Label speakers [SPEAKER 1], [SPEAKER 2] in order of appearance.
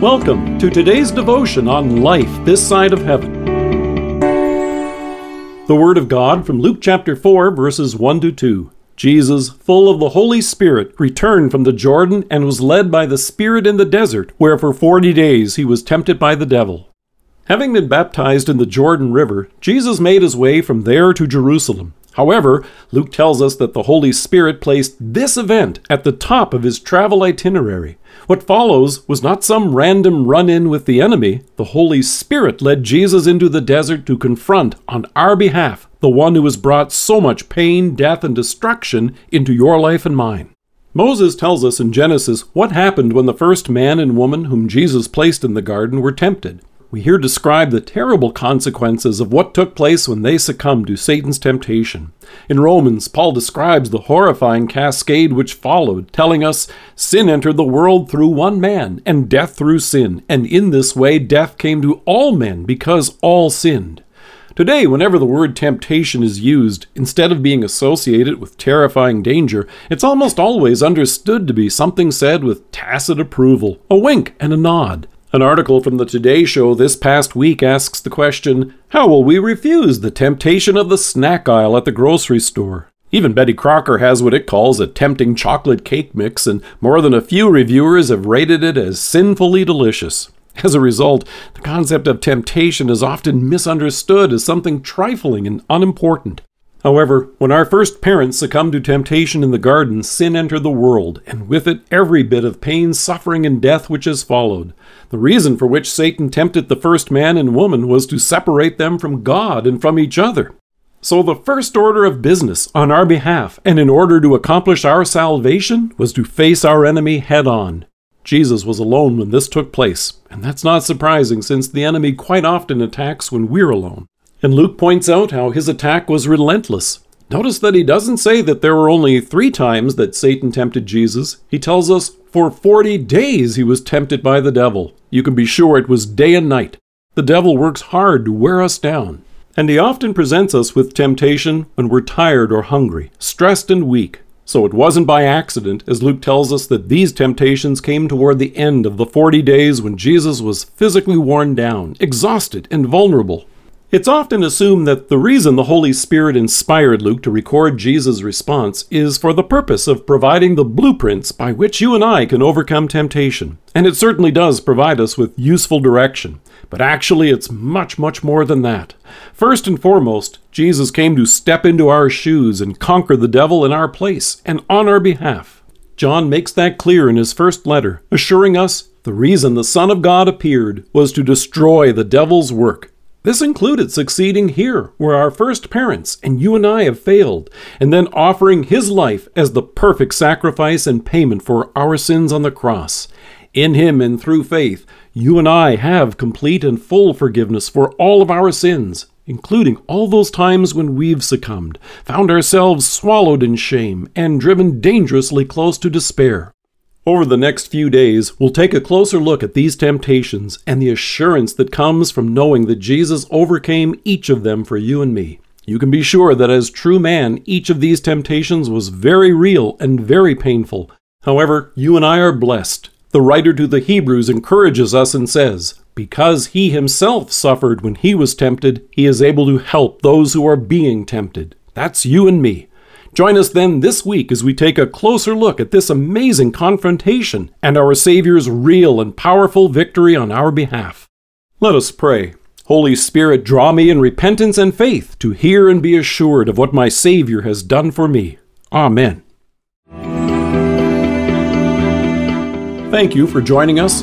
[SPEAKER 1] Welcome to today's devotion on life this side of heaven. The Word of God from Luke chapter 4, verses 1 to 2. Jesus, full of the Holy Spirit, returned from the Jordan and was led by the Spirit in the desert, where for forty days he was tempted by the devil. Having been baptized in the Jordan River, Jesus made his way from there to Jerusalem. However, Luke tells us that the Holy Spirit placed this event at the top of his travel itinerary. What follows was not some random run in with the enemy. The Holy Spirit led Jesus into the desert to confront, on our behalf, the one who has brought so much pain, death, and destruction into your life and mine. Moses tells us in Genesis what happened when the first man and woman whom Jesus placed in the garden were tempted we here describe the terrible consequences of what took place when they succumbed to Satan's temptation. In Romans, Paul describes the horrifying cascade which followed, telling us, Sin entered the world through one man, and death through sin, and in this way death came to all men because all sinned. Today, whenever the word temptation is used, instead of being associated with terrifying danger, it's almost always understood to be something said with tacit approval, a wink and a nod. An article from the Today Show this past week asks the question How will we refuse the temptation of the snack aisle at the grocery store? Even Betty Crocker has what it calls a tempting chocolate cake mix, and more than a few reviewers have rated it as sinfully delicious. As a result, the concept of temptation is often misunderstood as something trifling and unimportant. However, when our first parents succumbed to temptation in the garden, sin entered the world, and with it every bit of pain, suffering, and death which has followed. The reason for which Satan tempted the first man and woman was to separate them from God and from each other. So, the first order of business on our behalf, and in order to accomplish our salvation, was to face our enemy head on. Jesus was alone when this took place, and that's not surprising since the enemy quite often attacks when we're alone. And Luke points out how his attack was relentless. Notice that he doesn't say that there were only three times that Satan tempted Jesus. He tells us for 40 days he was tempted by the devil. You can be sure it was day and night. The devil works hard to wear us down. And he often presents us with temptation when we're tired or hungry, stressed and weak. So it wasn't by accident, as Luke tells us, that these temptations came toward the end of the 40 days when Jesus was physically worn down, exhausted, and vulnerable. It's often assumed that the reason the Holy Spirit inspired Luke to record Jesus' response is for the purpose of providing the blueprints by which you and I can overcome temptation. And it certainly does provide us with useful direction. But actually, it's much, much more than that. First and foremost, Jesus came to step into our shoes and conquer the devil in our place and on our behalf. John makes that clear in his first letter, assuring us the reason the Son of God appeared was to destroy the devil's work this included succeeding here, where our first parents and you and I have failed, and then offering His life as the perfect sacrifice and payment for our sins on the cross. In Him and through faith, you and I have complete and full forgiveness for all of our sins, including all those times when we've succumbed, found ourselves swallowed in shame, and driven dangerously close to despair. Over the next few days, we'll take a closer look at these temptations and the assurance that comes from knowing that Jesus overcame each of them for you and me. You can be sure that as true man, each of these temptations was very real and very painful. However, you and I are blessed. The writer to the Hebrews encourages us and says, Because he himself suffered when he was tempted, he is able to help those who are being tempted. That's you and me. Join us then this week as we take a closer look at this amazing confrontation and our Savior's real and powerful victory on our behalf. Let us pray. Holy Spirit, draw me in repentance and faith to hear and be assured of what my Savior has done for me. Amen. Thank you for joining us.